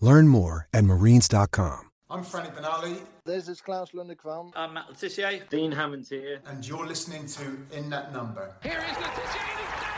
Learn more at marines.com. I'm Franny Benali, This is Klaus Lundekvam. I'm Matt Le Tissier. Dean Hammond here. and you're listening to In That Number. Here is Le Tissier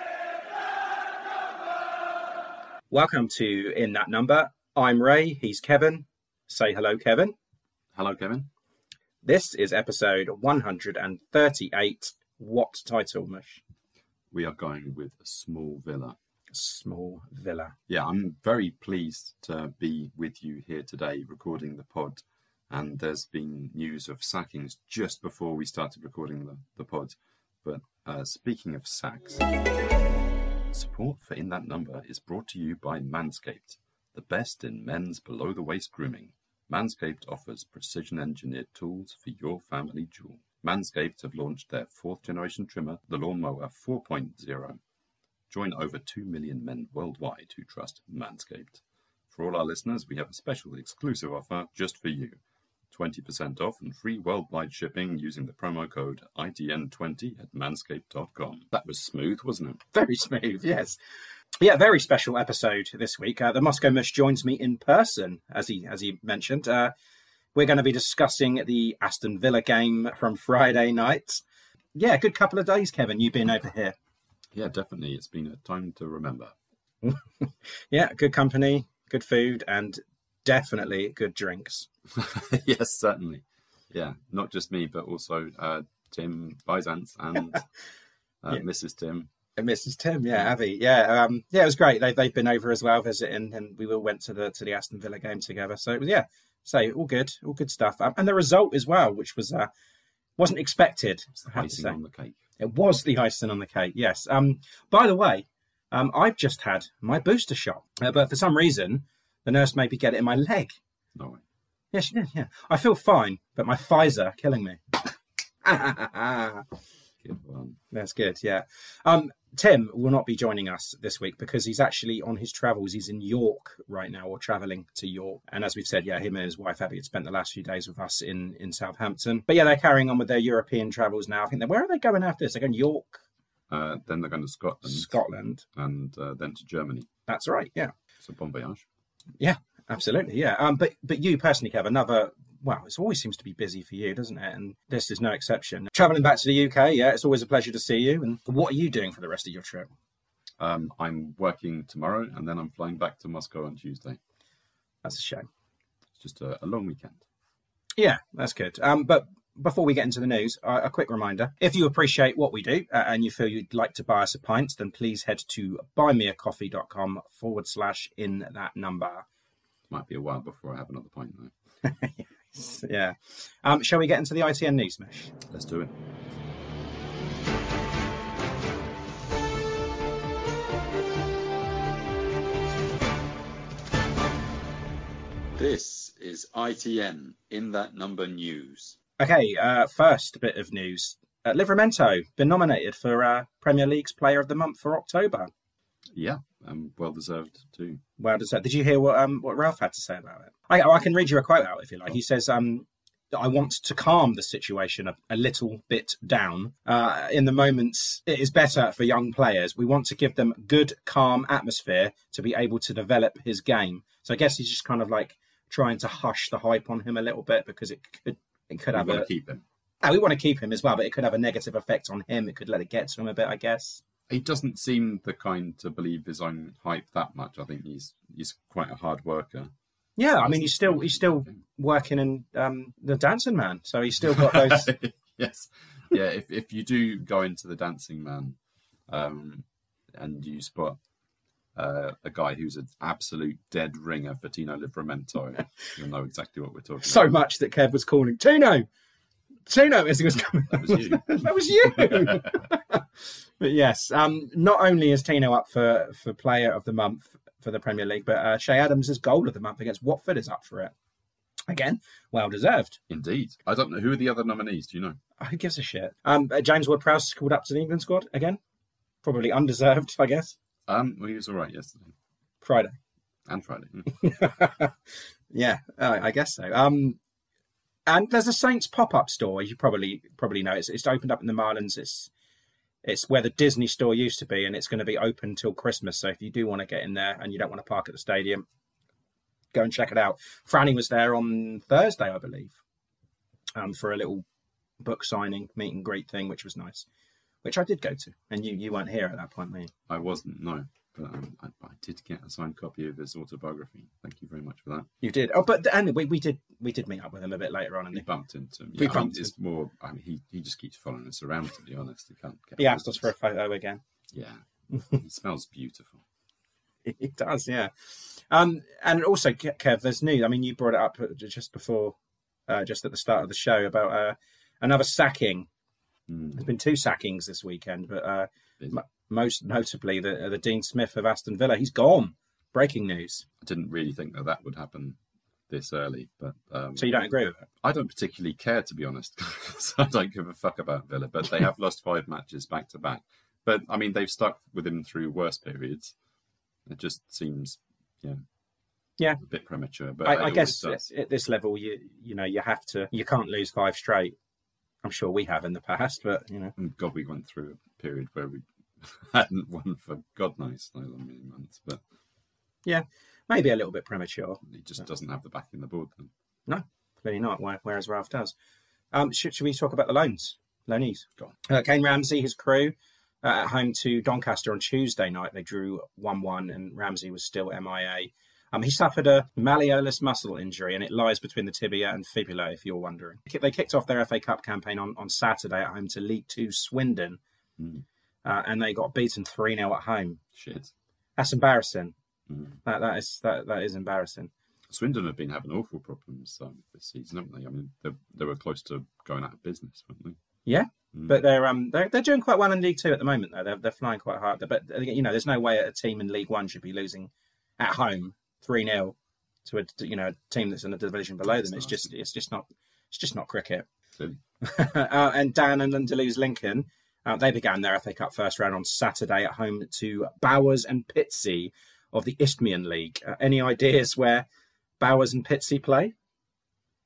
Welcome to In That Number. I'm Ray, he's Kevin. Say hello, Kevin. Hello, Kevin. This is episode 138. What title, Mush? we are going with a small villa. Small Villa. Yeah, I'm very pleased to be with you here today recording the pod. And there's been news of sackings just before we started recording the, the pod. But uh, speaking of sacks, support for In That Number is brought to you by Manscaped, the best in men's below the waist grooming. Manscaped offers precision engineered tools for your family jewel. Manscaped have launched their fourth generation trimmer, the Lawnmower 4.0. Join over 2 million men worldwide who trust Manscaped. For all our listeners, we have a special exclusive offer just for you 20% off and free worldwide shipping using the promo code ITN20 at manscaped.com. That was smooth, wasn't it? Very smooth, yes. Yeah, very special episode this week. Uh, the Moscow Mush joins me in person, as he as he mentioned. Uh, we're going to be discussing the Aston Villa game from Friday night. Yeah, good couple of days, Kevin. You've been over here. Yeah, definitely. It's been a time to remember. Yeah, good company, good food, and definitely good drinks. yes, certainly. Yeah, not just me, but also uh, Tim Byzance and uh, Yeah. Mrs. Tim. And Mrs. Tim, yeah, Abby, yeah, um, yeah, it was great. They they've been over as well visiting, and we all went to the to the Aston Villa game together. So it was yeah, so all good, all good stuff, um, and the result as well, which was uh, wasn't expected. It's the I have to icing on the cake. It was the icing on the cake, yes. Um, by the way, um, I've just had my booster shot, uh, but for some reason, the nurse made me get it in my leg. No way. Yeah, she did. Yeah, I feel fine, but my Pfizer killing me. Wicked one. That's good. Yeah. Um, Tim will not be joining us this week because he's actually on his travels. He's in York right now, or traveling to York. And as we've said, yeah, him and his wife Abby had spent the last few days with us in in Southampton. But yeah, they're carrying on with their European travels now. I think they where are they going after this? They're going to York, Uh, then they're going to Scotland, Scotland. and uh, then to Germany. That's right. Yeah. So bon voyage. Yeah. Absolutely. Yeah. Um. But but you personally, Kev, another. Well, it always seems to be busy for you, doesn't it? And this is no exception. Traveling back to the UK, yeah, it's always a pleasure to see you. And what are you doing for the rest of your trip? Um, I'm working tomorrow, and then I'm flying back to Moscow on Tuesday. That's a shame. It's just a, a long weekend. Yeah, that's good. Um, but before we get into the news, a quick reminder: if you appreciate what we do uh, and you feel you'd like to buy us a pint, then please head to buymeacoffee.com forward slash in that number. Might be a while before I have another pint, though. Yeah. Um, shall we get into the ITN news, Mish? Let's do it. This is ITN in that number news. Okay. Uh, first bit of news: uh, Livramento been nominated for uh, Premier League's Player of the Month for October. Yeah, um, well deserved too. Well deserved. Did you hear what um what Ralph had to say about it? I, I can read you a quote out if you like. He says um. I want to calm the situation a, a little bit down. Uh, in the moments, it is better for young players. We want to give them good, calm atmosphere to be able to develop his game. So I guess he's just kind of like trying to hush the hype on him a little bit because it could it could We have want a to keep him. Ah, we want to keep him as well, but it could have a negative effect on him. It could let it get to him a bit, I guess. He doesn't seem the kind to believe his own hype that much. I think he's he's quite a hard worker. Yeah, I mean he's still he's still working in um, the Dancing Man, so he's still got those. yes, yeah. If if you do go into the Dancing Man, um, and you spot uh, a guy who's an absolute dead ringer for Tino Livramento, you'll know exactly what we're talking so about. much that Kev was calling Tino, Tino as he was coming. That was you. that was you. But yes, um, not only is Tino up for for Player of the Month for the Premier League, but uh, Che Adams' Goal of the Month against Watford is up for it. Again, well deserved. Indeed. I don't know who are the other nominees. Do you know? Who gives a shit? Um, uh, James Ward-Prowse called up to the England squad again. Probably undeserved, I guess. Um, well, he was all right yesterday Friday. and Friday. yeah, uh, I guess so. Um, and there's a Saints pop-up store. You probably probably know it's, it's opened up in the Marlands. It's it's where the Disney store used to be, and it's going to be open till Christmas. So if you do want to get in there and you don't want to park at the stadium, go and check it out. Franny was there on Thursday, I believe, um, for a little book signing meet and greet thing, which was nice. Which I did go to, and you you weren't here at that point, were you? I wasn't, no. But um, I, I did get a signed copy of his autobiography. Thank you very much for that. You did. Oh, but and we, we did we did meet up with him a bit later on, and We bumped into him. We Yeah, I mean, bumped it's more. I mean, he, he just keeps following us around. To be honest, he can't. Get he asked us for a photo again. Yeah, he smells beautiful. It does, yeah. Um, and also, Kev, there's news. I mean, you brought it up just before, uh, just at the start of the show about uh, another sacking. Mm, There's been two sackings this weekend, but uh, most notably the the Dean Smith of Aston Villa. He's gone. Breaking news. I didn't really think that that would happen this early, but um, So you don't agree with it? I don't particularly care to be honest. I don't give a fuck about Villa, but they have lost five matches back to back. But I mean, they've stuck with him through worse periods. It just seems, yeah, Yeah. a bit premature. But I, I guess does. at this level, you you know you have to. You can't lose five straight. I'm sure we have in the past, but you know. And God, we went through a period where we hadn't won for God knows how many months, but yeah, maybe a little bit premature. he just doesn't have the back in the board. Then. No, clearly not. Whereas Ralph does. Um, should, should we talk about the loans? Loanees. Go on. Uh, Kayne Ramsay, his Crewe, uh, at home to Doncaster on Tuesday night. They drew 1 1, and Ramsay was still MIA. Um, he suffered a malleolus muscle injury, and it lies between the tibia and fibula, if you're wondering. They kicked off their FA Cup campaign on, on Saturday at home to League Two Swindon, Mm. Uh, and they got beaten 3 0 at home. Shit. That's embarrassing. Mm. That, that, is, that, that is embarrassing. Swindon have been having awful problems um, this season, haven't they? I mean, they, they were close to going out of business, weren't they? Yeah, Mm. But they're um they're, they're doing quite well in League Two at the moment though. They're they're flying quite hard. But you know, there's no way a team in League One should be losing at home three 0 to a you know a team that's in a division below them. It's just it's just not it's just not cricket. Uh, and Dan N'Lundulu's Lincoln Uh, they began their FA Cup first round on Saturday at home to Bowers and Pitsea of the Isthmian League. Uh, any ideas where Bowers and Pitsea play?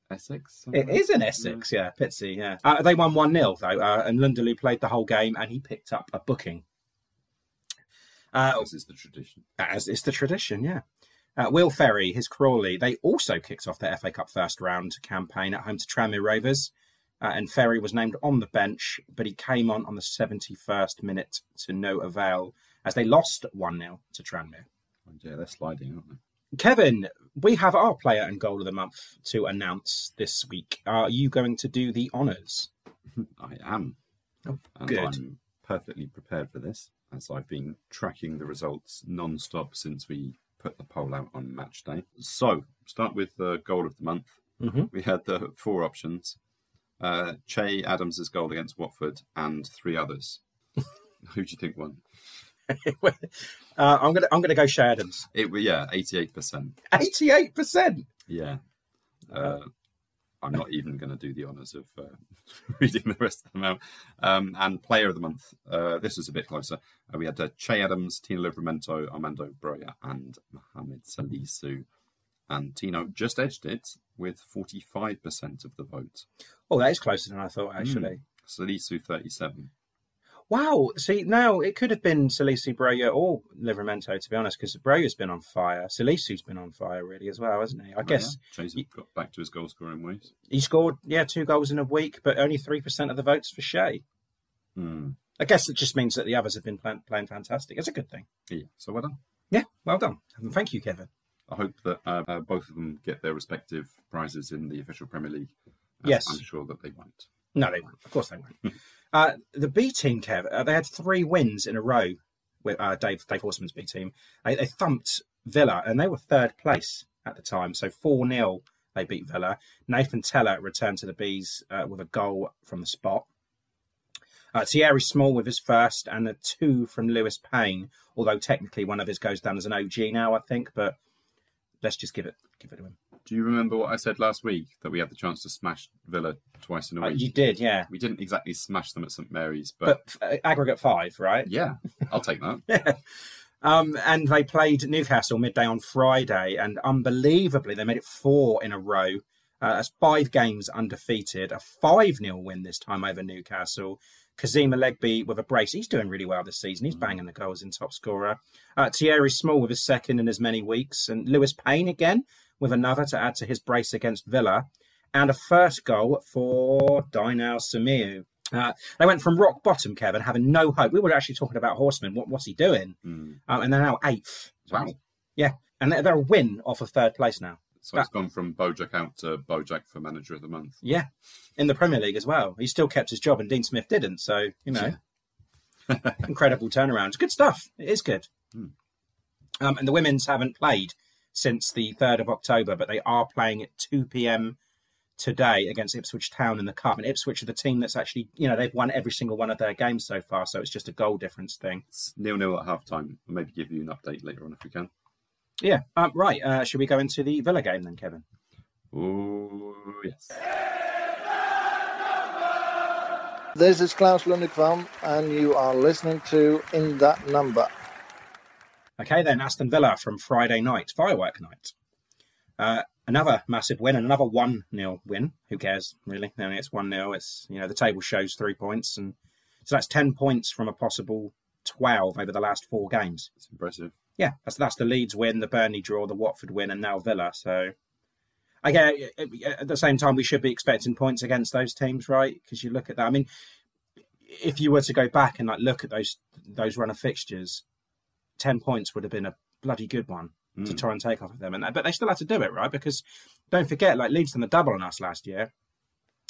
Essex. It is in Essex, yeah, Pitsea, yeah. Uh, they won 1 0, though, uh, and N'Lundulu played the whole game and he picked up a booking. Uh, As is the tradition. as is the tradition, yeah. Uh, Will Ferry, his Crawley, they also kicked off their FA Cup first round campaign at home to Tranmere Rovers. Uh, and Ferry was named on the bench, but he came on on the 71st minute to no avail as they lost 1 0 to Tranmere. Yeah, they're sliding, aren't they? Kevin, we have our player and goal of the month to announce this week. Are you going to do the honours? I am. Oh, and good. I'm perfectly prepared for this, as I've been tracking the results non-stop since we put the poll out on match day. So, start with the goal of the month. Mhm. We had the four options: uh, Che Adams's goal against Watford and three others. Who do you think won? uh, I'm gonna I'm gonna go Che Adams. It was yeah, eighty-eight percent. Eighty-eight percent. Yeah. Uh, I'm not even going to do the honours of uh, reading the rest of them out. Um, and player of the month, uh, this was a bit closer. Uh, we had uh, Che Adams, Tino Livramento, Armando Broja, and Mohamed Salisu. And Tino just edged it with 45% of the vote. Oh, that is closer than I thought. Actually, Salisu 37. wow. See, now it could have been Salisu Broja or Livramento, to be honest, because Broja's been on fire. Salisu's been on fire really as well, hasn't he? I guess Oh, yeah. Che's got back to his goal scoring ways. he scored yeah two goals in a week, but only three percent of the votes for Che. Hmm. I guess it just means that the others have been playing, playing fantastic. It's a good thing. Yeah, so well done. Yeah, well done. And thank you, Kevin. I hope that uh, uh, both of them get their respective prizes in the official Premier League. Yes. I'm sure that they won't. No, they won't. Of course they won't. uh, the B team, Kev, uh, they had three wins in a row with uh, Dave Dave Horseman's B team. They, they thumped Villa, and they were third place at the time. So 4 0, they beat Villa. Nathan Tella returned to the Bees uh, with a goal from the spot. Uh, Thierry Small with his first, and a two from Lewis Payne, although technically one of his goes down as an OG now, I think, but let's just give it give it to him. Do you remember what I said last week that we had the chance to smash Villa twice in a Uh, week? you did, yeah. We didn't exactly smash them at St Mary's, but, But uh, aggregate five, right? yeah, I'll take that. Um, and they played Newcastle midday on Friday, and unbelievably, they made it four in a row. Uh, that's five games undefeated, a 5 0 win this time over Newcastle. Kazeem Olaigbe with a brace. He's doing really well this season. He's banging the goals in top scorer. Uh, Thierry Small with his second in as many weeks. And Lewis Payne again with another to add to his brace against Villa. And a first goal for Dynel Simeu. Uh, they went from rock bottom, Kevin, having no hope. We were actually talking about Horseman. What, what's he doing? Mm. Um, and they're now eighth. Wow. Yeah. And they're, they're a win off of third place now. So it's gone from Bojack out to Bojack for manager of the month. Yeah. In the Premier League as well. He still kept his job and Dean Smith didn't. So, you know, incredible turnaround. Good stuff. It is good. Hmm. Um, and the women's haven't played since the 3rd of October, but they are playing at 2 p.m. today against Ipswich Town in the Cup. And Ipswich are the team that's actually, you know, they've won every single one of their games so far. So it's just a goal difference thing. It's nil nil at half time. We'll maybe give you an update later on if we can. Yeah. Um, right. Uh, should we go into the Villa game then, Kevin? Oh, yes. This is Klaus Lundekvam, and you are listening to In That Number. Okay, then Aston Villa from Friday night, firework night. Uh, another massive win and another 1 0 win. Who cares, really? I mean, it's 1 0. It's, you know, the table shows three points. And so that's 10 points from a possible 12 over the last four games. It's impressive. Yeah, that's, that's the Leeds win, the Burnley draw, the Watford win, and now Villa. So, again, at the same time, we should be expecting points against those teams, right? Because you look at that. I mean, if you were to go back and like look at those those run of fixtures, ten points would have been a bloody good one to Mm. try and take off of them. And but they still had to do it, right? Because don't forget, like Leeds done the double on us last year.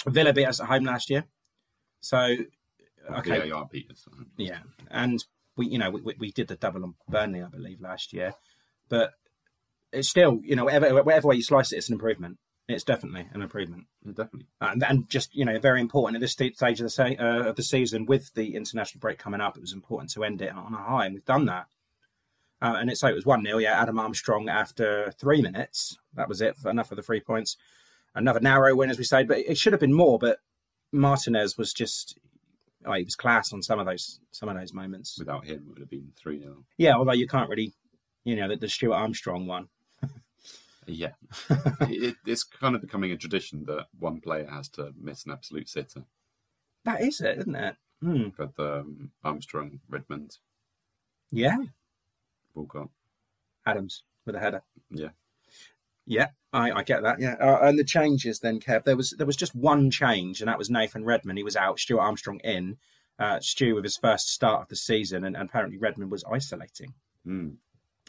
Villa beat us at home last year. So okay, VAR beat us. yeah, and we, you know, we, we- did the double on Burnley, I believe, last year. But it's still, you know, whatever, whatever way you slice it, it's an improvement. It's definitely an improvement, Yeah, definitely. and, and just you know, very important at this stage of the se- uh, of the season with the international break coming up. It was important to end it on a high, and we've done that. Uh, and it's so it was one 0 Yeah, Adam Armstrong after three minutes. That was it. For enough of the three points. Another narrow win, as we say, but it should have been more. But Martinez was just oh, he was class on some of those some of those moments. Without him, it would have been 3 0. Yeah, although you can't really, you know, the, the Stuart Armstrong one. Yeah. it, it's kind of becoming a tradition that one player has to miss an absolute sitter. That is it, isn't it? Hmm. But um, Armstrong, Redmond, Yeah, Walcott. Adams with a header. Yeah. Yeah, I, I get that. Yeah, uh, and the changes then, Kev. There was there was just one change, and that was Nathan Redmond. He was out. Stuart Armstrong in. Uh, Stu with his first start of the season, and, and apparently Redmond was isolating, Mm.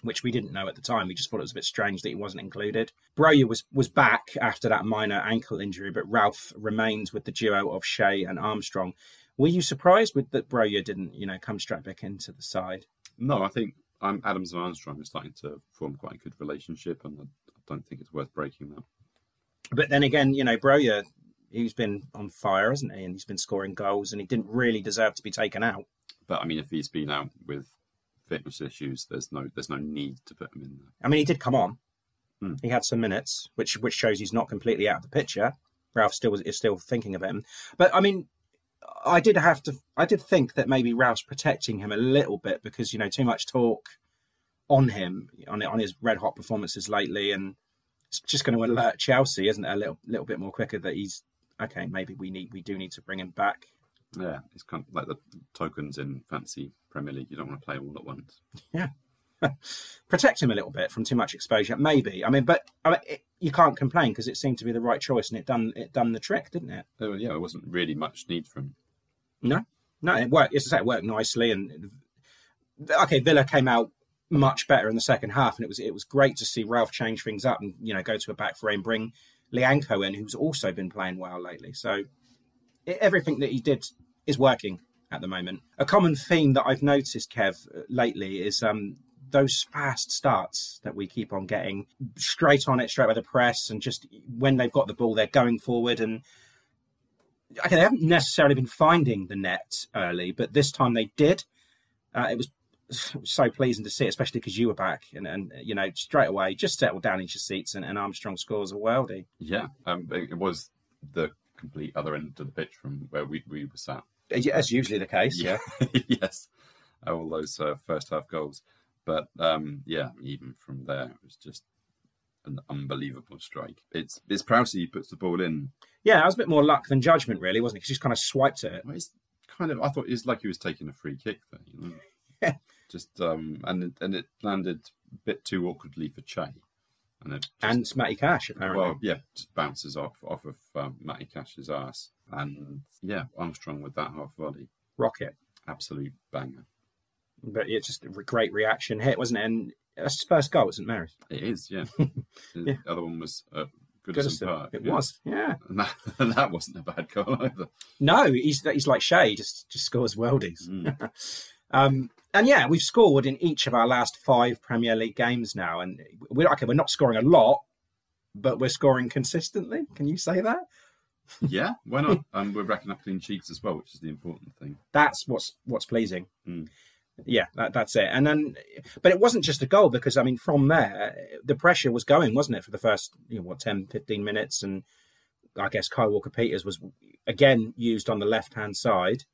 which we didn't know at the time. We just thought it was a bit strange that he wasn't included. Broja was was back after that minor ankle injury, but Ralph remains with the duo of Che and Armstrong. Were you surprised with that Broja didn't, you know, come straight back into the side? No, I think um, Adams and Armstrong are starting to form quite a good relationship, and I, don't think it's worth breaking that. But then again, you know, Broja, he's been on fire, hasn't he? And he's been scoring goals, and he didn't really deserve to be taken out. But I mean, if he's been out with fitness issues, there's no there's no need to put him in there. I mean, he did come on. Hmm. He had some minutes, which which shows he's not completely out of the picture. Ralph still is still thinking of him. But I mean, I did have to. I did think that maybe Ralph's protecting him a little bit because you know too much talk on him on on his red hot performances lately, and it's just going to alert Chelsea, isn't it? A little little bit more quicker that he's okay. Maybe we need we do need to bring him back. Yeah, it's kind of like the tokens in fancy Premier League. You don't want to play all at once. Yeah. Protect him a little bit from too much exposure, maybe. I mean, but I mean, it, you can't complain because it seemed to be the right choice, and it done it done the trick, didn't it? Oh, yeah, it wasn't really much need for him. No, no, it worked. As I say, it worked nicely, and okay, Villa came out much better in the second half, and it was it was great to see Ralph change things up and you know go to a back three and bring Lyanco in, who's also been playing well lately. So it, everything that he did is working at the moment. A common theme that I've noticed, Kev, uh, lately is um, those fast starts that we keep on getting straight on it, straight with the press, and just when they've got the ball, they're going forward and they haven't necessarily been finding the net early, but this time they did. Uh, it was so pleasing to see, especially because you were back and, and you know straight away just settled down into your seats and, and Armstrong scores a worldie. Yeah, um, it was the complete other end of the pitch from where we, we were sat. As usually the case, yeah. yes, all those uh, first half goals. But um, yeah, even from there, it was just an unbelievable strike. It's it's Prowsey who puts the ball in. Yeah, it was a bit more luck than judgment, really, wasn't it? Because he just kind of swiped at it. Well, It's kind of I thought it was like he was taking a free kick there. You know? Yeah. Just um, and it, and it landed a bit too awkwardly for Che, and it just, And Matty Cash, apparently. well, yeah, just bounces off off of um, Matty Cash's ass, and yeah, Armstrong with that half volley, Rocket. absolute banger. But it's just a great reaction hit, wasn't it? And that's his first goal at St Mary's. It is, yeah. Yeah. The other one was uh, Goodison. Park. It yeah. was, yeah. and that, and that wasn't a bad goal either. No, he's he's like Che, just just scores worldies. Mm. um, and yeah, we've scored in each of our last five Premier League games now, and we're okay. We're not scoring a lot, but we're scoring consistently. Can you say that? Yeah, why not? and we're racking up clean sheets as well, which is the important thing. That's what's what's pleasing. Mm. Yeah, that, that's it. And then, but it wasn't just a goal because I mean, from there, the pressure was going, wasn't it, for the first you know what 10, 15 minutes, and I guess Kyle Walker Peters was again used on the left hand side,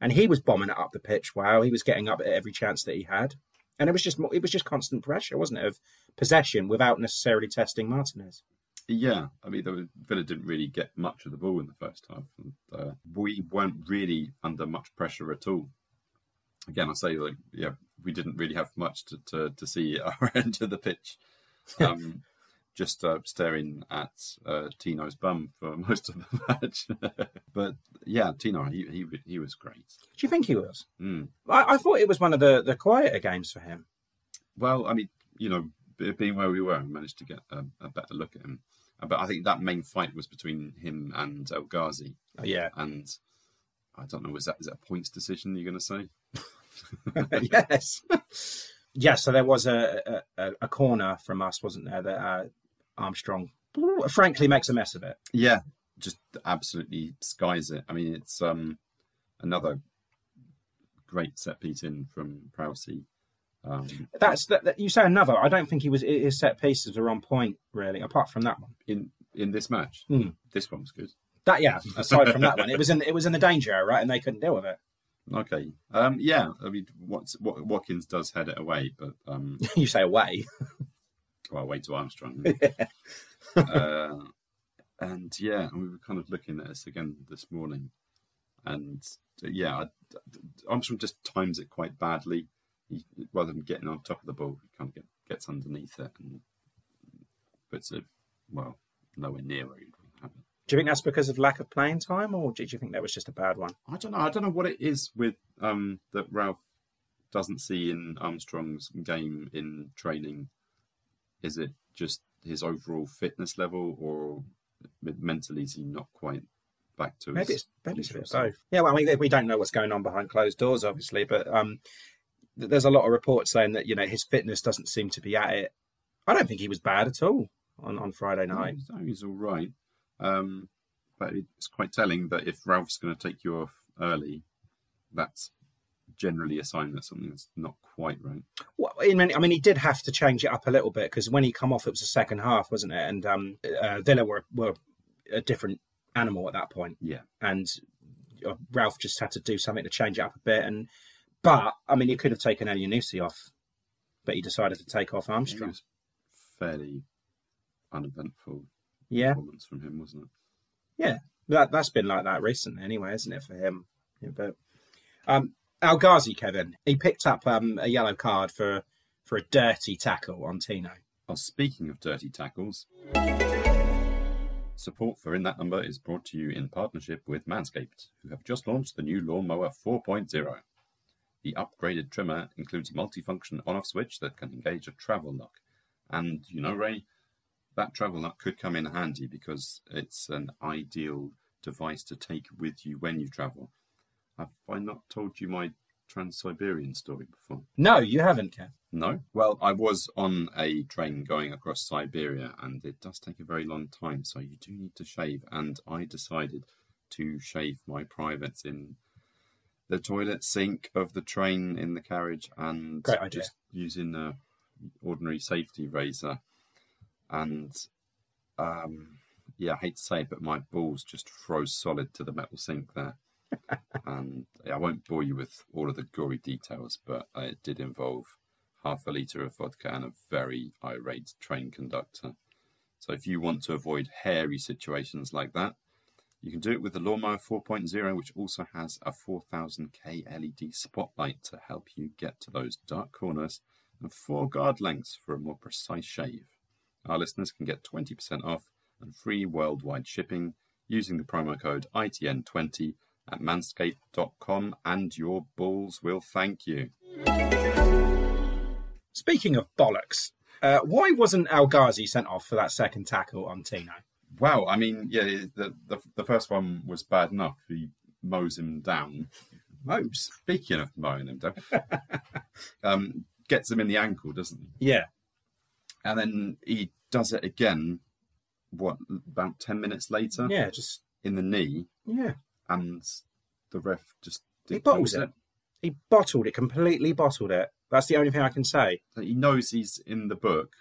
and he was bombing it up the pitch. Wow, he was getting up at every chance that he had, and it was just it was just constant pressure, wasn't it, of possession without necessarily testing Martinez. Yeah, I mean, the Villa didn't really get much of the ball in the first half. And, uh, we weren't really under much pressure at all. Again, I say, like, yeah, we didn't really have much to, to, to see at our end of the pitch. Um, just uh, staring at uh, Tino's bum for most of the match. but yeah, Tino, he, he he was great. Do you think he was? Mm. I, I thought it was one of the, the quieter games for him. Well, I mean, you know, being where we were, we managed to get a, a better look at him. Uh, But I think that main fight was between him and El Ghazi. Oh, yeah, And I don't know, was that is that a points decision you're going to say? yes. yeah, so there was a, a, a corner from us, wasn't there, that uh, Armstrong frankly makes a mess of it. Yeah, just absolutely skies it. I mean, it's um another great set piece in from Prowsey. Um, That's that, that- you say another. I don't think he was his set pieces were on point really, apart from that one. in in this match. Hmm. This one was good. That yeah. Aside from that one, it was in it was in the danger area, right, and they couldn't deal with it. Okay. Um, yeah. I mean, what's, what, Watkins does head it away, but um, you say away. well, away to Armstrong. uh, and yeah, we were kind of looking at this again this morning, and uh, yeah, I, Armstrong just times it quite badly. He, rather than getting on top of the ball, he kind of get, gets underneath it and puts it well nowhere near where it. Do you think that's because of lack of playing time, or did you think that was just a bad one? I don't know. I don't know what it is with um, that Ralph doesn't see in Armstrong's game in training. Is it just his overall fitness level, or mentally is he not quite back to maybe his it's maybe it's both. Yeah, well, I mean, we don't know what's going on behind closed doors, obviously, but um, there's a lot of reports saying that you know his fitness doesn't seem to be at it. I don't think he was bad at all on, on Friday night. No, he's all right. Um, but it's quite telling that if Ralph's going to take you off early, that's generally a sign that something's not quite right. Well, I mean, I mean, he did have to change it up a little bit because when he come off, it was the second half, wasn't it? And um, uh, Villa were were a different animal at that point, Yeah. and uh, Ralph just had to do something to change it up a bit. And but I mean, he could have taken Elyounoussi off, but he decided to take off Armstrong. fairly uneventful Yeah, performance from him, wasn't it? yeah, that that's been like that recently, anyway, isn't it for him? Yeah, but um, El Ghazi, Kevin, he picked up um, a yellow card for for a dirty tackle on Tino. Well, speaking of dirty tackles, support for In That Number is brought to you in partnership with Manscaped, who have just launched the new Lawnmower 4.0. The upgraded trimmer includes a multifunction on-off switch that can engage a travel lock. And you know, Ray, that travel lock could come in handy because it's an ideal device to take with you when you travel. Have I not told you my Trans-Siberian story before? No, you haven't, Kev. No. Well, I was on a train going across Siberia, and it does take a very long time, so you do need to shave. And I decided to shave my privates in the toilet sink of the train in the carriage, and just using a ordinary safety razor. And um, yeah, I hate to say it, but my balls just froze solid to the metal sink there. and I won't bore you with all of the gory details, but uh, it did involve half a litre of vodka and a very irate train conductor. So if you want to avoid hairy situations like that, you can do it with the Lawnmower 4.0, which also has a 4000K LED spotlight to help you get to those dark corners and four guard lengths for a more precise shave. Our listeners can get 20% off and free worldwide shipping using the promo code ITN20 at manscaped.com and your balls will thank you. Speaking of bollocks, uh, why wasn't El Ghazi sent off for that second tackle on Tino? Well, I mean, yeah, the, the the first one was bad enough. He mows him down. Mows. Speaking of mowing him down, um, gets him in the ankle, doesn't he? Yeah. And then he does it again. What about ten minutes later? Yeah, just in the knee, yeah. and the ref just He ignores bottled it. He bottled it, completely bottled it. That's the only thing I can say. He knows he's in the book,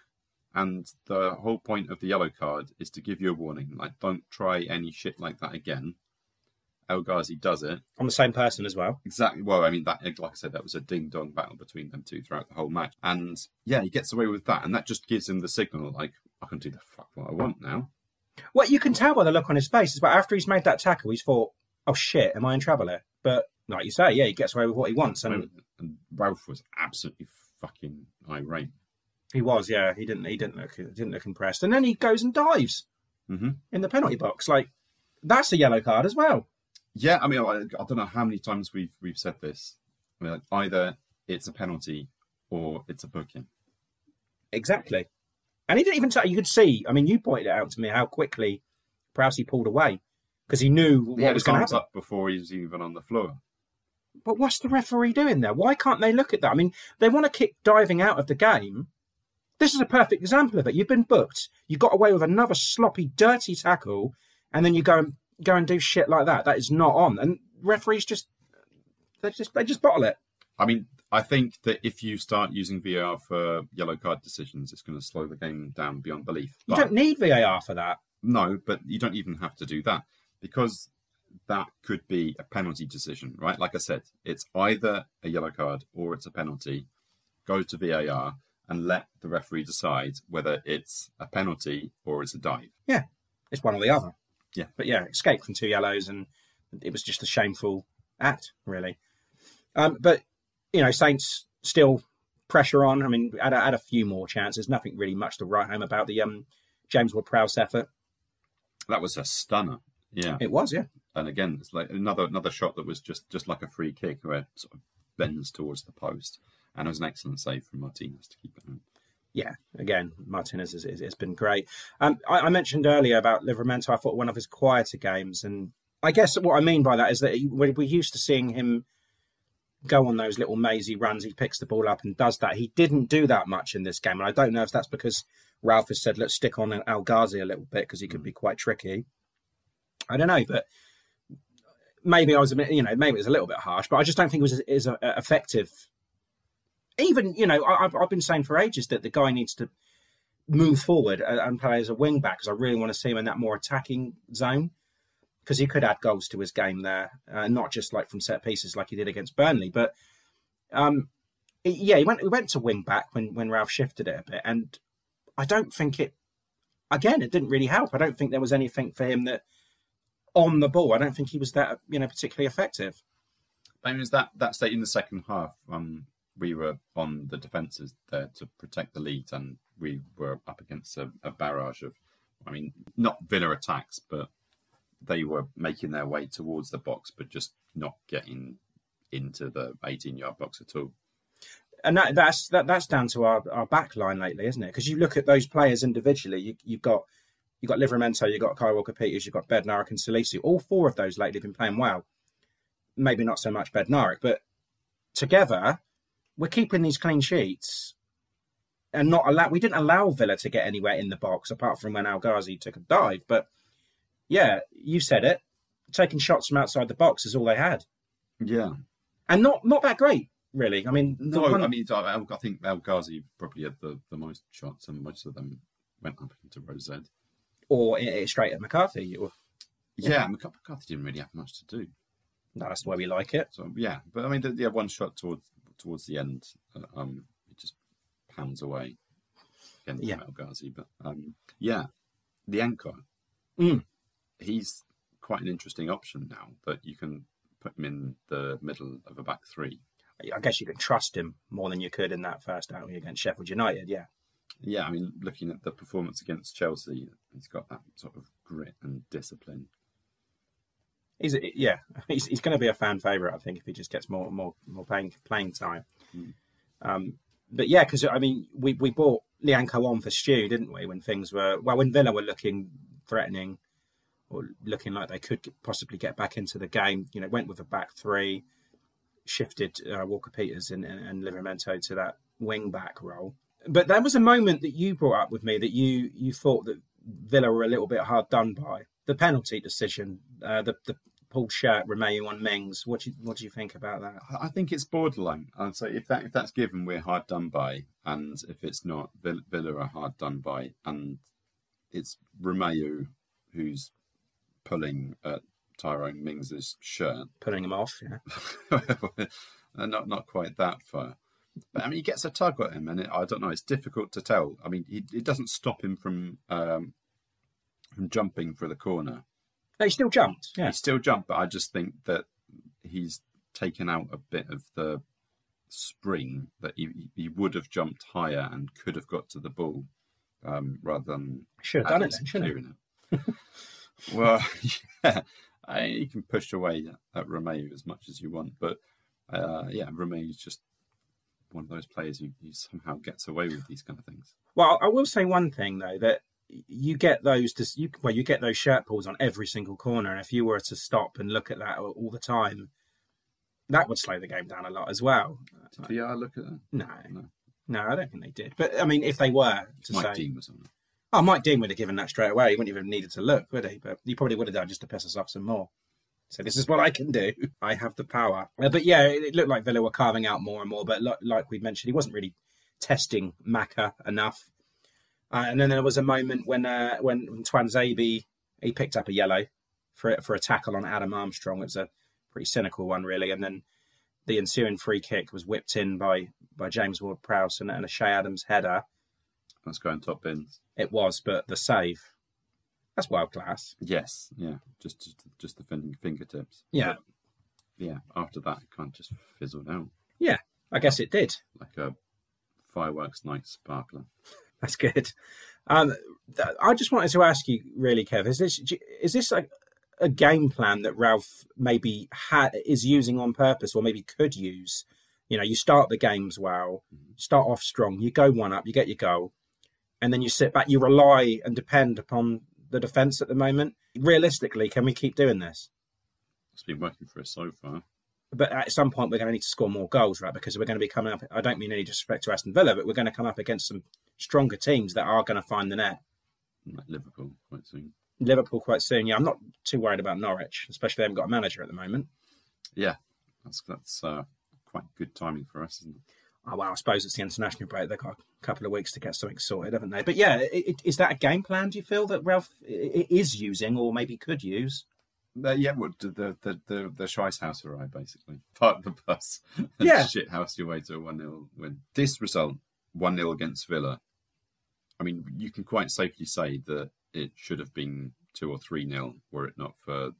and the whole point of the yellow card is to give you a warning. Like, don't try any shit like that again. El Ghazi does it. I'm the same person as well. Exactly. Well, I mean, that like I said, that was a ding dong battle between them two throughout the whole match, and yeah, he gets away with that, and that just gives him the signal like I can do the fuck what I want now. What you can tell by the look on his face is that after he's made that tackle, he's thought, "Oh shit, am I in trouble here?" But like you say, yeah, he gets away with what he wants, and And Ralph was absolutely fucking irate. he was. Yeah, he didn't. He didn't look. He Didn't look impressed. And then he goes and dives Mm-hmm. in the penalty box. Like that's a yellow card as well. Yeah, I mean, I, I don't know how many times we've we've said this. I mean, like, either it's a penalty or it's a booking. Exactly. And he didn't even tell. You could see. I mean, you pointed it out to me how quickly Prowsey pulled away because he knew what had was going to happen. up before he was even on the floor. But what's the referee doing there? Why can't they look at that? I mean, they want to kick diving out of the game. This is a perfect example of it. You've been booked. You got away with another sloppy, dirty tackle, and then you go and go and do shit like that. That is not on. And referees just they just they just bottle it. I mean, I think that if you start using VAR for yellow card decisions, it's going to slow the game down beyond belief. You don't need VAR for that. No, but you don't even have to do that because that could be a penalty decision, right? Like I said, it's either a yellow card or it's a penalty. Go to VAR and let the referee decide whether it's a penalty or it's a dive. Yeah, it's one or the other. Yeah. But yeah, escaped from two yellows, and it was just a shameful act, really. Um, but you know, Saints still pressure on. I mean, had a, had a few more chances. Nothing really much to write home about the um, James Ward-Prowse effort. That was a stunner. Yeah, It was, yeah. and again, it's like another another shot that was just just like a free kick where it sort of bends towards the post, and it was an excellent save from Martinez to keep it. in. Yeah, again, Martinez has, has, been great. Um, I, I mentioned earlier about Livramento. I thought one of his quieter games, and I guess what I mean by that is that we- we're used to seeing him go on those little mazy runs. He picks the ball up and does that. He didn't do that much in this game, and I don't know if that's because Ralph has said let's stick on El Ghazi a little bit because he could be quite tricky. I don't know, but maybe I was a bit, you know, maybe it was a little bit harsh, but I just don't think it was as, effective. Even, you know, I, I've, I've been saying for ages that the guy needs to move forward and, and play as a wing back because I really want to see him in that more attacking zone because he could add goals to his game there, uh, not just like from set pieces like he did against Burnley, but um, yeah, he went he went to wing back when when Ralph shifted it a bit, and I don't think it. Again, it didn't really help. I don't think there was anything for him that on the ball. I don't think he was that you know particularly effective. I mean, was that that state in the second half. Um, we were on the defences there to protect the lead, and we were up against a, a barrage of, I mean, not Villa attacks, but they were making their way towards the box, but just not getting into the 18-yard box at all. and that, that's that, that's down to our, our back line lately, isn't it? Because you look at those players individually, you, you've got you've got Livramento, you've got Kyle Walker Peters, you've got Bednarek and Salisu. All four of those lately have been playing well. Maybe not so much Bednarek, but together we're keeping these clean sheets and not allow. We didn't allow Villa to get anywhere in the box apart from when El Ghazi took a dive. But yeah, you said it. Taking shots from outside the box is all they had, Yeah. and not not that great, really. I mean, No, one- I mean, I, I think El Ghazi probably had the, the most shots, and most of them went up into Rose Z. or i- i- straight at McCarthy. Or, Yeah, McCar- McCarthy didn't really have much to do. no, that's the way we like it. So yeah, but I mean, the, yeah, one shot towards towards the end, uh, um, it just pounds away again Yeah. Ghazi. But um, yeah, the anchor, Mm. he's quite an interesting option now that you can put him in the middle of a back three. I guess you can trust him more than you could in that first outing against Sheffield United. Yeah, Yeah, I mean, looking at the performance against Chelsea, he's got that sort of grit and discipline. He's yeah, he's, he's going to be a fan favorite. I think if he just gets more more more playing playing time. Um, but yeah, because I mean, we we bought Lyanco on for Stu, didn't we? When things were well, when Villa were looking threatening or looking like they could possibly get back into the game, you know, went with a back three, shifted uh, Walker Peters and, and, and Livramento to that wing back role. But there was a moment that you brought up with me that you you thought that Villa were a little bit hard done by the penalty decision, uh, the the pulled shirt Romeu on Mings. What do you what do you think about that? I think it's borderline. And so if that if that's given, we're hard done by, and if it's not, Villa, are hard done by, and it's Romeu who's pulling at Tyrone Mings's shirt. Putting him off, yeah. Uh, not not quite that far. But I mean, he gets a tug at him, and it, I don't know. It's difficult to tell. I mean, he, it doesn't stop him from um, from jumping for the corner. No, he still jumped. Yeah, He still jumped, but I just think that he's taken out a bit of the spring that he, he would have jumped higher and could have got to the ball um, rather than should have done it then, shouldn't he? it. well, yeah, I, you can push away at, at Romeu as much as you want, but uh, yeah, Romeu is just one of those players who, who somehow gets away with these kind of things. Well, I will say one thing though that you get those to you well you get those shirt pulls on every single corner, and if you were to stop and look at that all the time, that would slow the game down a lot as well. Did VR look at that? No, No. no, I don't think they did. But I mean, if they were to Mike say, Dean was on oh, Mike Dean would have given that straight away. He wouldn't even have needed to look, would he? But he probably would have done just to piss us off some more. So this is what I can do. I have the power. Uh, but yeah, it, it looked like Villa were carving out more and more. But like we mentioned, he wasn't really testing Maka enough. Uh, and then there was a moment when uh, when, when Tuanzebe he picked up a yellow for for a tackle on Adam Armstrong. It was a pretty cynical one, really. And then the ensuing free kick was whipped in by by James Ward Prowse and, and a Che Adams header. That's going top bins. It was, but the save that's world class. Yes, yeah, just just, just defending fingertips. Yeah, But, yeah. After that, it kind of just fizzled out yeah. I guess it did. like a fireworks night sparkler. That's good. Um, th- I just wanted to ask you, really, Kev, is this is this like a game plan that Ralph maybe ha- is using on purpose, or maybe could use? You know, you start the games well, start off strong, you go one up, you get your goal, and then you sit back. You rely and depend upon the defence at the moment. Realistically, can we keep doing this? It's been working for us so far. But at some point, we're going to need to score more goals, right? Because we're going to be coming up. I don't mean any disrespect to Aston Villa, but we're going to come up against some stronger teams that are going to find the net. Like Liverpool quite soon. Liverpool quite soon. Yeah, I'm not too worried about Norwich, especially they haven't got a manager at the moment. Yeah, that's that's uh, quite good timing for us, isn't it? Oh, well, I suppose it's the international break. They've got a couple of weeks to get something sorted, haven't they? But yeah, i i- is that a game plan? Do you feel that Ralph is using, or maybe could use? Uh, yeah, well, the the the the, the Scheiss house arrived basically. Part the bus. Yeah. shit house your way to a one 0 win. This result, one 0 against Villa. I mean, you can quite safely say that it should have been two or three 0 were it not for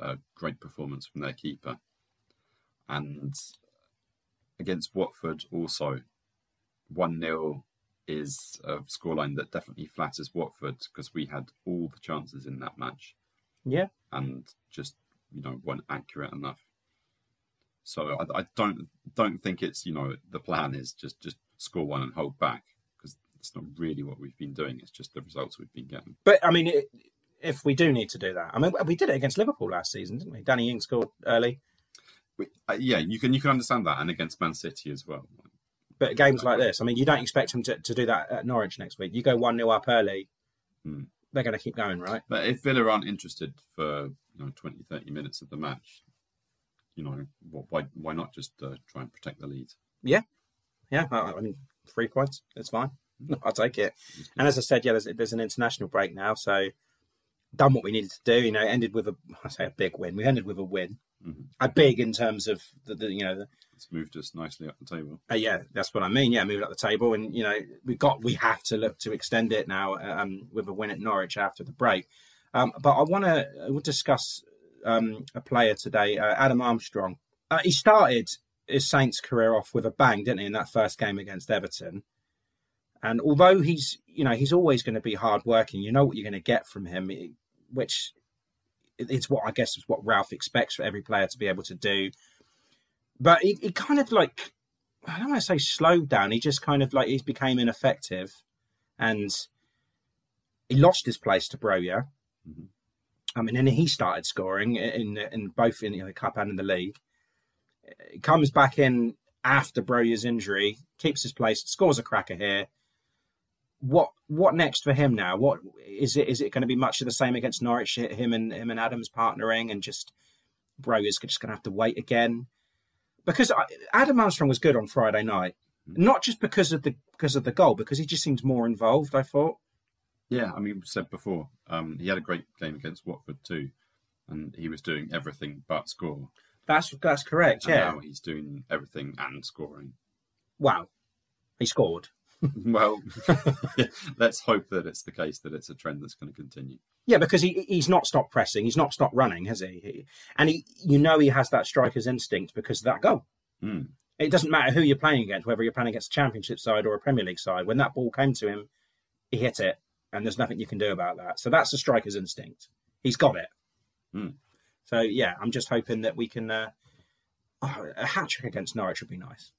a great performance from their keeper. And against Watford, also one 0 is a scoreline that definitely flatters Watford because we had all the chances in that match Yeah, and just you know weren't accurate enough. So I, I don't don't think it's you know the plan is just just score one and hold back it's not really what we've been doing. It's just the results we've been getting. but I mean, it, if we do need to do that, I mean, we did it against Liverpool last season, didn't we? Danny Ings scored early, We, uh, yeah, you can you can understand that, and against Man City as well. but games like this, I mean, you don't expect them to, to do that at Norwich next week. You go one 0 up early, Hmm. they're going to keep going, right? But if Villa aren't interested for you know 20, 30 minutes of the match, you know wh- why why not just uh, try and protect the lead? Yeah, I, I mean, three points, it's fine. I'll take it. And as I said, yeah, there's, there's an international break now, so done what we needed to do. You know, ended with a I say a big win. We ended with a win, Mhm. a big in terms of the, the you know, the, It's moved us nicely up the table. uh, yeah, that's what I mean. Yeah, moved up the table, and you know, we got we have to look to extend it now um, with a win at Norwich after the break. Um, but I want to we'll discuss um, a player today, uh, Adam Armstrong. Uh, he started his Saints career off with a bang, didn't he, in that first game against Everton? And although he's, you know, he's always going to be hard working, you know what you're going to get from him, which it's what I guess is what Ralph expects for every player to be able to do. But he, he kind of like, I don't want to say slowed down. He just kind of like he became ineffective, and he lost his place to Broja. Mhm. I mean, and he started scoring in in both in the cup and in the league. He comes back in after Broja's injury, keeps his place, scores a cracker here. What what next for him now? What is it? Is it going to be much of the same against Norwich? Him and him and Adams partnering, and just Broja's just going to have to wait again because I- Adam Armstrong was good on Friday night, not just because of the because of the goal, because he just seems more involved. I thought. Yeah, I mean, we said before, um, he had a great game against Watford too, and he was doing everything but score. That's that's correct. And Yeah. now he's doing everything and scoring. Wow. He scored. well, let's hope that it's the case that it's a trend that's going to continue. Yeah, because he he's not stopped pressing, he's not stopped running, has he? he and he, you know, he has that striker's instinct because of that goal. Mm. It doesn't matter who you're playing against, whether you're playing against a Championship side or a Premier League side. When that ball came to him, he hit it, and there's nothing you can do about that. So that's the striker's instinct. He's got it. Mm. So yeah, I'm just hoping that we can. Uh, oh, a hat trick against Norwich would be nice.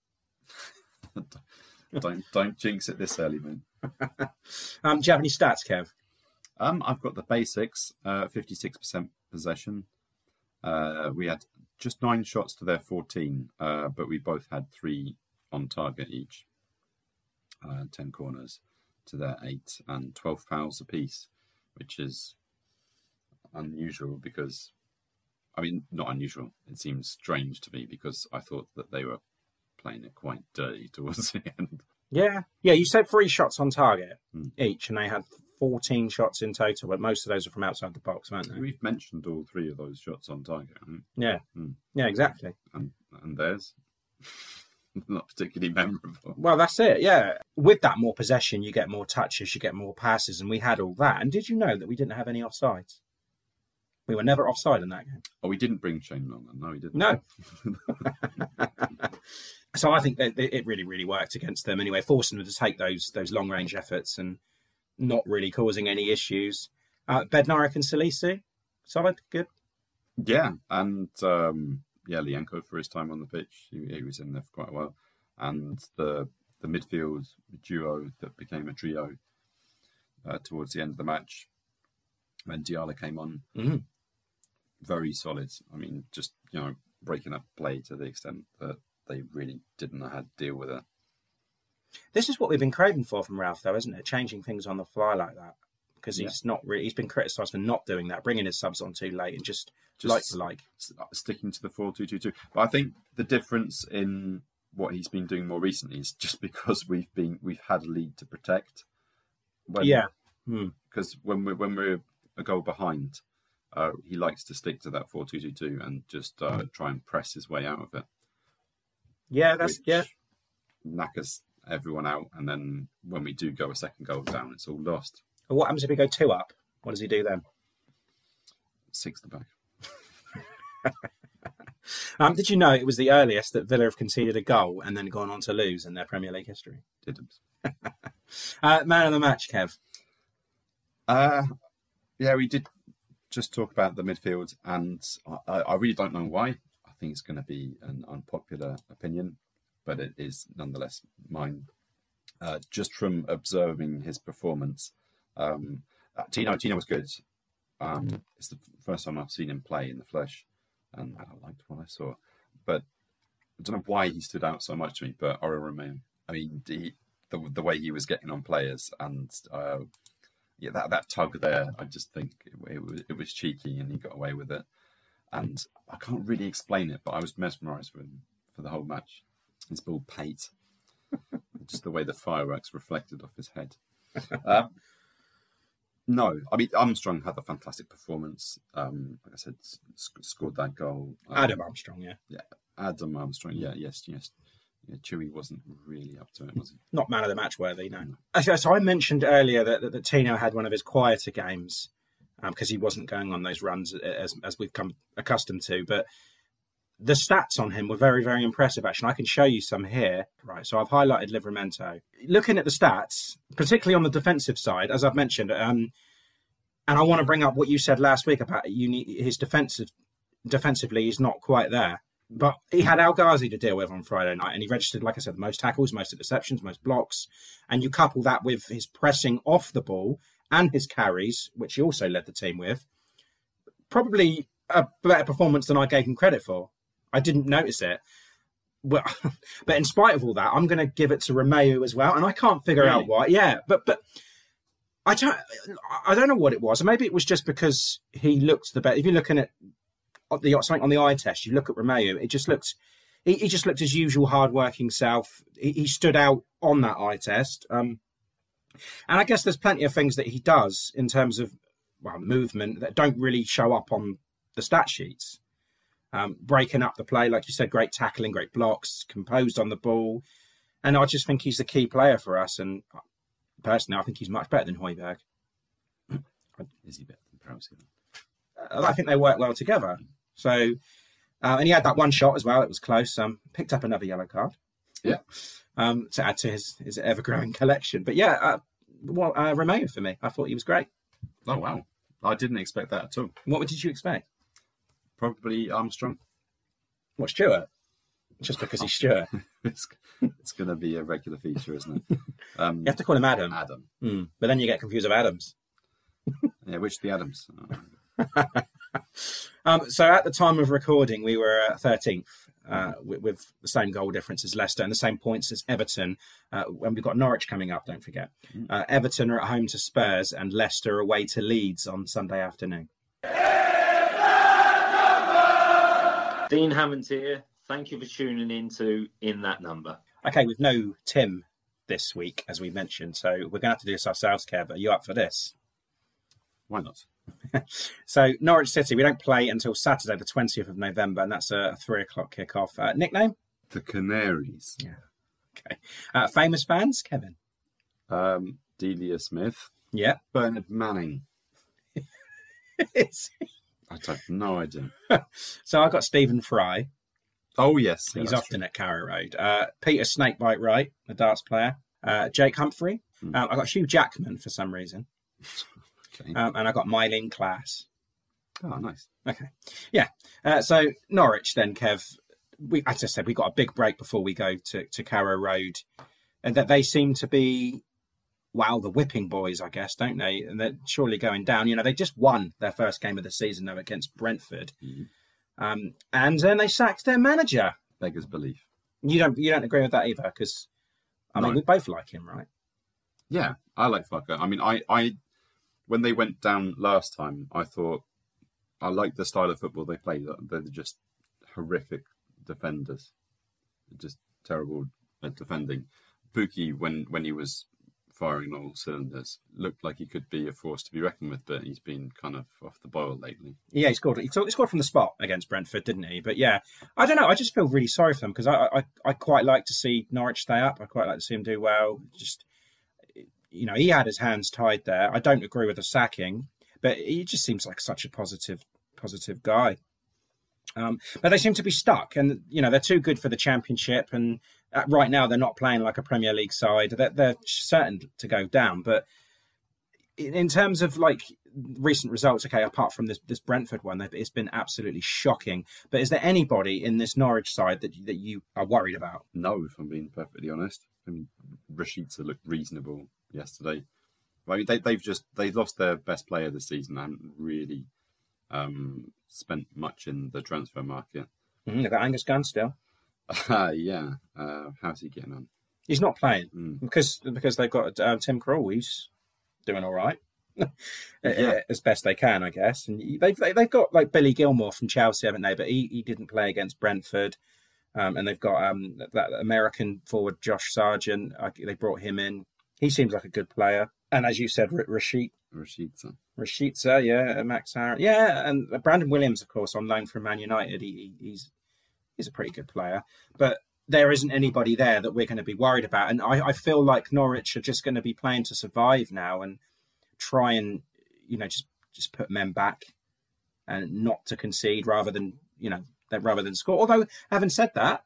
don't don't jinx it this early, man. Um, do you have any stats, Kev? Um, I've got the basics. Fifty-six percent possession. Uh, we had just nine shots to their fourteen, uh, but we both had three on target each. Uh, Ten corners to their eight, and twelve fouls apiece, which is unusual because, I mean, not unusual. It seems strange to me because I thought that they were playing it quite dirty towards the end. Yeah, yeah. You said three shots on target Hmm. each, and they had 14 shots in total, but most of those are from outside the box, weren't they? We've mentioned all three of those shots on target, Yeah, Hmm. yeah, exactly. and and theirs not particularly memorable. Well, that's it. Yeah, with that more possession, you get more touches, you get more passes, and we had all that. And did you know that we didn't have any offsides? We were never offside in that game. Oh, we didn't bring Shane Long. then. No, we didn't. No. so I think that it really, really worked against them anyway, forcing them to take those those long range efforts and not really causing any issues. Uh, Bednarek and Salisu, solid, good. Yeah, and um, yeah, Lyanco for his time on the pitch, he, he was in there for quite a while, and the the midfield duo that became a trio uh, towards the end of the match when Diallo came on, Mhm. very solid. I mean, just you know, breaking up play to the extent that they really didn't know how to deal with it. This is what we've been craving for from Ralph, though, isn't it? Changing things on the fly like that. Because he's not really, he's been criticised for not doing that, bringing his subs on too late and just, Just like like. sticking to the four two two two. But I think the difference in what he's been doing more recently is just because we've been we've had a lead to protect. When, Yeah. Hmm. because when we're when we're a goal behind, uh, he likes to stick to that four two two two and just uh, try and press his way out of it. Yeah, that's, yeah. knackers everyone out, and then when we do go a second goal down, it's all lost. What happens if we go two up? What does he do then? Six the back. Um, did you know it was the earliest that Villa have conceded a goal and then gone on to lose in their Premier League history? Didn't. Uh, man of the match, Kev. Uh, yeah, we did just talk about the midfield, and I, I really don't know why. I think it's going to be an unpopular opinion, but it is nonetheless mine. Uh, just from observing his performance, um, uh, Tino Tino was good. Um, it's the first time I've seen him play in the flesh, and I liked what I saw. But I don't know why he stood out so much to me. But Oriol Romeu, I mean, he, the the way he was getting on players and uh, yeah, that that tug there, I just think it, it, was, it was cheeky and he got away with it. And I can't really explain it, but I was mesmerised with him for the whole match. It's bald pate, just the way the fireworks reflected off his head. Um, no, I mean Armstrong had a fantastic performance. Um, like I said, sc- scored that goal. Um, Adam Armstrong, yeah. yeah, Adam Armstrong. Yeah, yes, yes. Yeah, Chewy wasn't really up to it, was he? Not man of the match worthy, no. Okay, So I mentioned earlier that, that, that Tino had one of his quieter games because he wasn't going on those runs as, as we've come accustomed to. But the stats on him were very, very impressive, actually. I can show you some here. Right, so I've highlighted Livramento. Looking at the stats, particularly on the defensive side, as I've mentioned, um, and I want to bring up what you said last week about need, his defensive defensively, he's not quite there. But he had El Ghazi to deal with on Friday night, and he registered, like I said, the most tackles, most interceptions, most blocks. And you couple that with his pressing off the ball and his carries, which he also led the team with, probably a better performance than I gave him credit for. I didn't notice it. Well, but in spite of all that, I'm going to give it to Romeu as well, and I can't figure out why. Yeah, but but I don't I don't know what it was. Maybe it was just because he looked the better. If you're looking at the something on the eye test, you look at Romeu. It just looked he, he just looked his usual hard-working self. He, he stood out on that eye test. Um, and I guess there's plenty of things that he does in terms of well movement that don't really show up on the stat sheets. Um, breaking up the play, like you said, great tackling, great blocks, composed on the ball, and I just think he's the key player for us. And personally, I think he's much better than Højbjerg. Is he better than Prowse? Uh, I think they work well together. So, uh, and he had that one shot as well. It was close. Um, picked up another yellow card. Yeah. Um, to add to his his ever growing collection. But yeah, uh, well, uh, Romeu for me. I thought he was great. Oh wow, I didn't expect that at all. What did you expect? Probably Armstrong. What Stewart? Just because he's Stewart. it's it's going to be a regular feature, isn't it? Um, You have to call him Adam. Adam. Hmm. But then you get confused with Adams. Yeah, which the Adams? Oh, Um, so at the time of recording, we were uh, 13th uh, with, with the same goal difference as Leicester and the same points as Everton. Uh, when we've got Norwich coming up, don't forget. Uh, Everton are at home to Spurs and Leicester away to Leeds on Sunday afternoon. Dean Hammond here. Thank you for tuning in to In That Number. Okay, with no Tim this week, as we mentioned. So we're going to have to do this ourselves, Kev. Are you up for this? Why not? so Norwich City, we don't play until Saturday, the twentieth of November, and that's a three o'clock kickoff. Uh, nickname? The Canaries. Yeah. Okay. Uh, famous fans, Kevin. Um, Delia Smith. Yeah. Bernard Manning. I have no idea. so I got Stephen Fry. Oh yes, yeah, He's often at Carrow Road. Uh, Peter Snakebite Wright, the darts player. Uh, Jake Humphrey. Hmm. Um, I got Hugh Jackman for some reason. Okay. Um, and I got Myleene Klass. Oh, nice. Okay. Yeah. Uh, so Norwich then, Kev. We, as I said, we got a big break before we go to, to Carrow Road. And that they seem to be, wow, the whipping boys, I guess, don't they? And they're surely going down. You know, they just won their first game of the season, though, against Brentford. Um, and then they sacked their manager. Beggars belief. You don't you don't agree with that either, because I mean we both like him, right? Yeah, I like Farke. I mean, I, I, when they went down last time, I thought I like the style of football they play. They're just horrific defenders, just terrible at defending. Pukki, when when he was firing on all cylinders, looked like he could be a force to be reckoned with, but he's been kind of off the boil lately. Yeah, he scored. He scored from the spot against Brentford, didn't he? But yeah, I don't know. I just feel really sorry for them because I, I I quite like to see Norwich stay up. I quite like to see him do well. Just you know, he had his hands tied there. I don't agree with the sacking, but he just seems like such a positive positive guy. Um, but they seem to be stuck, and you know they're too good for the championship. And uh, right now they're not playing like a Premier League side. They're, they're certain to go down. But in terms of like recent results, okay, apart from this this Brentford one, it's been absolutely shocking. But is there anybody in this Norwich side that that you are worried about? No, if I'm being perfectly honest. I mean, Rashica looked reasonable yesterday. I mean, they, they've just they lost their best player this season. and haven't really um, spent much in the transfer market. Mm, they've got Angus Gunn still. Uh, yeah, uh, how's he getting on? He's not playing Mm. because because they've got uh, Tim Krul. He's doing all right. Yeah. as best they can, I guess. And they've they- they've got like Billy Gilmour from Chelsea, haven't they? But he, he didn't play against Brentford. Um, and they've got um, that American forward Josh Sargent. Uh, they brought him in. He seems like a good player. And as you said, R- Rashid Rashica. Rashitza, yeah, Max Aaron, yeah, and Brandon Williams, of course, on loan from Man United. He, he- he's he's a pretty good player, but there isn't anybody there that we're going to be worried about. And I, I feel like Norwich are just going to be playing to survive now and try and you know just just put men back and not to concede rather than you know rather than score. Although having said that,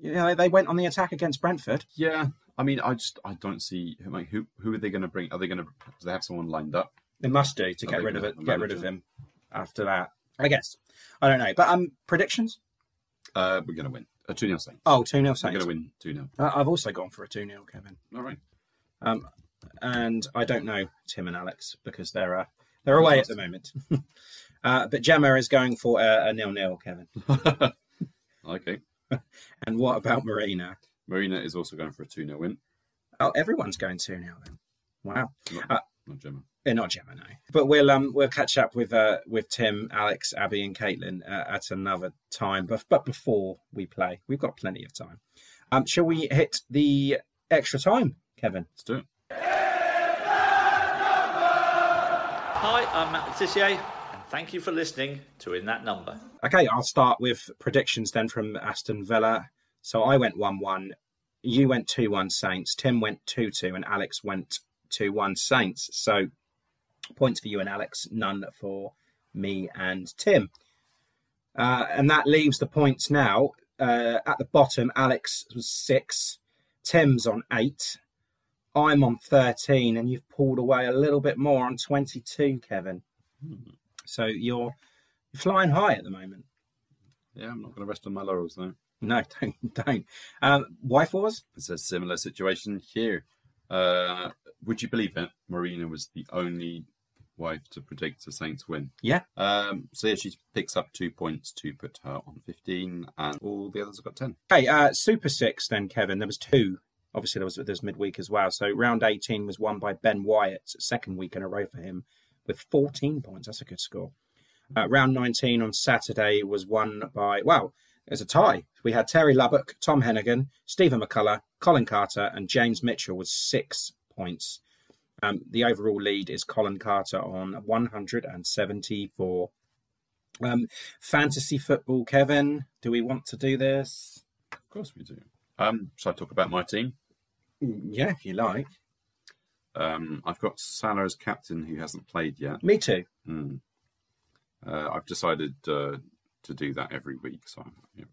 you know they went on the attack against Brentford. Yeah, I mean, I just I don't see like who who are they going to bring? Are they going to? Do they have someone lined up? They must do to Are get rid of it, get rid of him after that. I guess I don't know, but um, predictions. Uh, we're going to win. A two 0 Saints. Oh, 2 0 we're Saints. going to win two 0 Uh, I've also gone for a 2 0, Kevin. All right. Um, and I don't know Tim and Alex because they're uh, they're away at the moment. uh, but Gemma is going for a, a nil nil, Kevin. Okay. And what about Marina? Marina is also going for a two 0 win. Oh, everyone's going 2 0 then. Wow. Not, Uh, not Gemma. They're not Gemma, no. But we'll um we'll catch up with uh with Tim, Alex, Abby, and Caitlin uh, at another time. But but before we play, we've got plenty of time. Um, shall we hit the extra time, Kevin? Let's do it. Hi, I'm Matt Le Tissier, and thank you for listening to In That Number. Okay, I'll start with predictions then from Aston Villa. So I went 1 1. You went 2 1 Saints. Tim went 2 2. And Alex went 2 1 Saints. So points for you and Alex, none for me and Tim. Uh, and that leaves the points now. Uh, at the bottom, Alex was 6. Tim's on 8. I'm on 13. And you've pulled away a little bit more on 22, Kevin. So you're you're flying high at the moment. Yeah, I'm not going to rest on my laurels though. No, don't, don't. Um, wife was? It's a similar situation here. Uh, would you believe it? Marina was the only wife to predict the Saints win. Yeah. Um, so yeah, she picks up two points to put her on 15, and all the others have got 10. Hey, uh, Super Six then, Kevin. There was two. Obviously, there was there's midweek as well. So round 18 was won by Ben Wyatt, second week in a row for him, with 14 points. That's a good score. Uh, round 19 on Saturday was won by, well, It's a tie. We had Terry Lubbock, Tom Hennigan, Stephen McCullough, Colin Carter, and James Mitchell with six points. Um, the overall lead is Colin Carter on 174. Um, fantasy football, Kevin. Do we want to do this? Of course we do. Um, shall I talk about my team? Yeah, if you like. Um, I've got Salah as captain who hasn't played yet. Me too. Mm. Uh, I've decided uh, to do that every week, so I you know,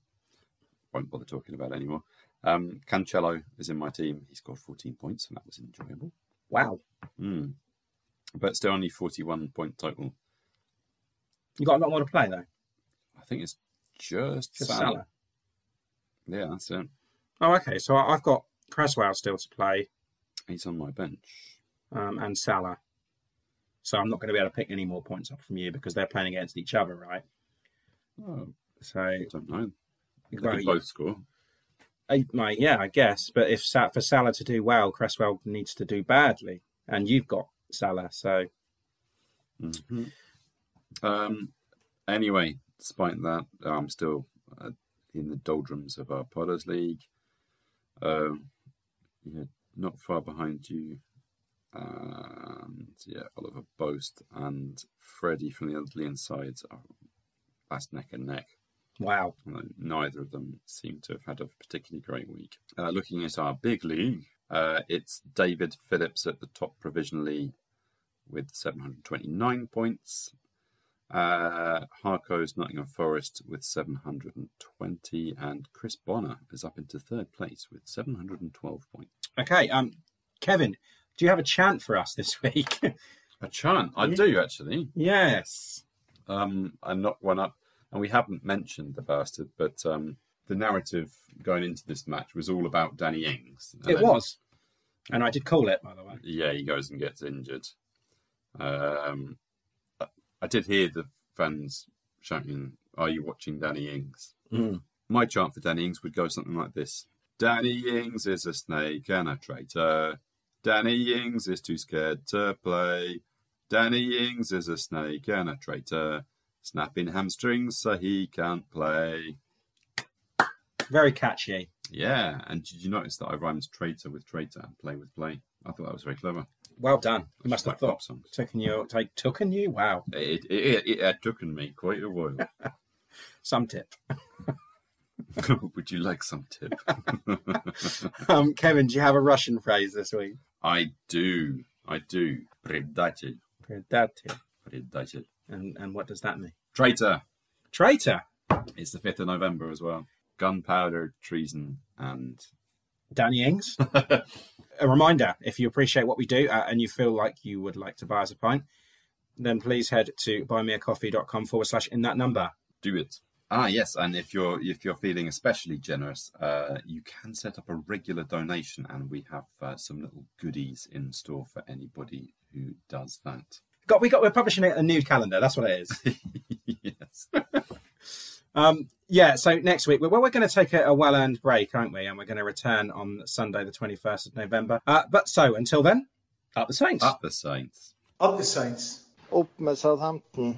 won't bother talking about it anymore. Um, Cancelo is in my team. He scored 14 points, and that was enjoyable. Wow. Mm. But still only 41 point total. You got a lot more to play, though. I think it's just, Just Salah. Salah. Yeah, that's it. Oh, okay. So I've got Cresswell still to play He's on my bench. um, and Salah. So I'm not going to be able to pick any more points up from you because they're playing against each other, right? Oh, So I don't know. They Well, could both score. I, my, yeah, I guess. But if for Salah to do well, Cresswell needs to do badly, and you've got Salah, so hmm Um, anyway, despite that, I'm still uh, in the doldrums of our Potters League. Um, yeah, not far behind you. And yeah, Oliver Boast and Freddie from the Underland side are last neck and neck. wow. Neither of them seem to have had a particularly great week. Uh, looking at our big league, uh, it's David Phillips at the top provisionally with 729 points. Uh, Harco's Nottingham Forest with 720, and Chris Bonner is up into third place with 712 points. Okay, um, Kevin, do you have a chant for us this week? A chant, I Yeah. do actually. yes. Um, I knocked one up, and we haven't mentioned the bastard, but um, the narrative going into this match was all about Danny Ings. And It then- was. And I did call it, by the way. Yeah, he goes and gets injured. Um, I did hear the fans shouting, "Are you watching Danny Ings?" Mm. My chant for Danny Ings would go something like this: Danny Ings is a snake and a traitor. Danny Ings is too scared to play. Danny Ings is a snake and a traitor, snapping hamstrings so he can't play. Very catchy. Yeah, and did you notice that I rhymed traitor with traitor and play with play? I thought that was very clever. Well done. You must have Like thought. songs. Taken you, take, taken you. Wow. It, it, it, it had taken me quite a while. Some tip. Would you like some tip? Um, Kevin, do you have a Russian phrase this week? I do. I do. Predated. Predative. Predated. And and what does that mean? Traitor. Traitor. It's the 5th of November as well. Gunpowder, treason, and. Danny Ings. a reminder: if you appreciate what we do uh, and you feel like you would like to buy us a pint, then please head to buymeacoffee.com forward slash in that number. Do it. Ah, yes, and if you're if you're feeling especially generous, uh, you can set up a regular donation, and we have uh, some little goodies in store for anybody who does that. Got we got we're publishing a new calendar. That's what it is. yes. Um, yeah, so next week, well, we're going to take a, a well earned break, aren't we? And we're going to return on Sunday, the 21st of November. Uh, but so until then, up the Saints. Up the Saints. Up the Saints. Up at Southampton.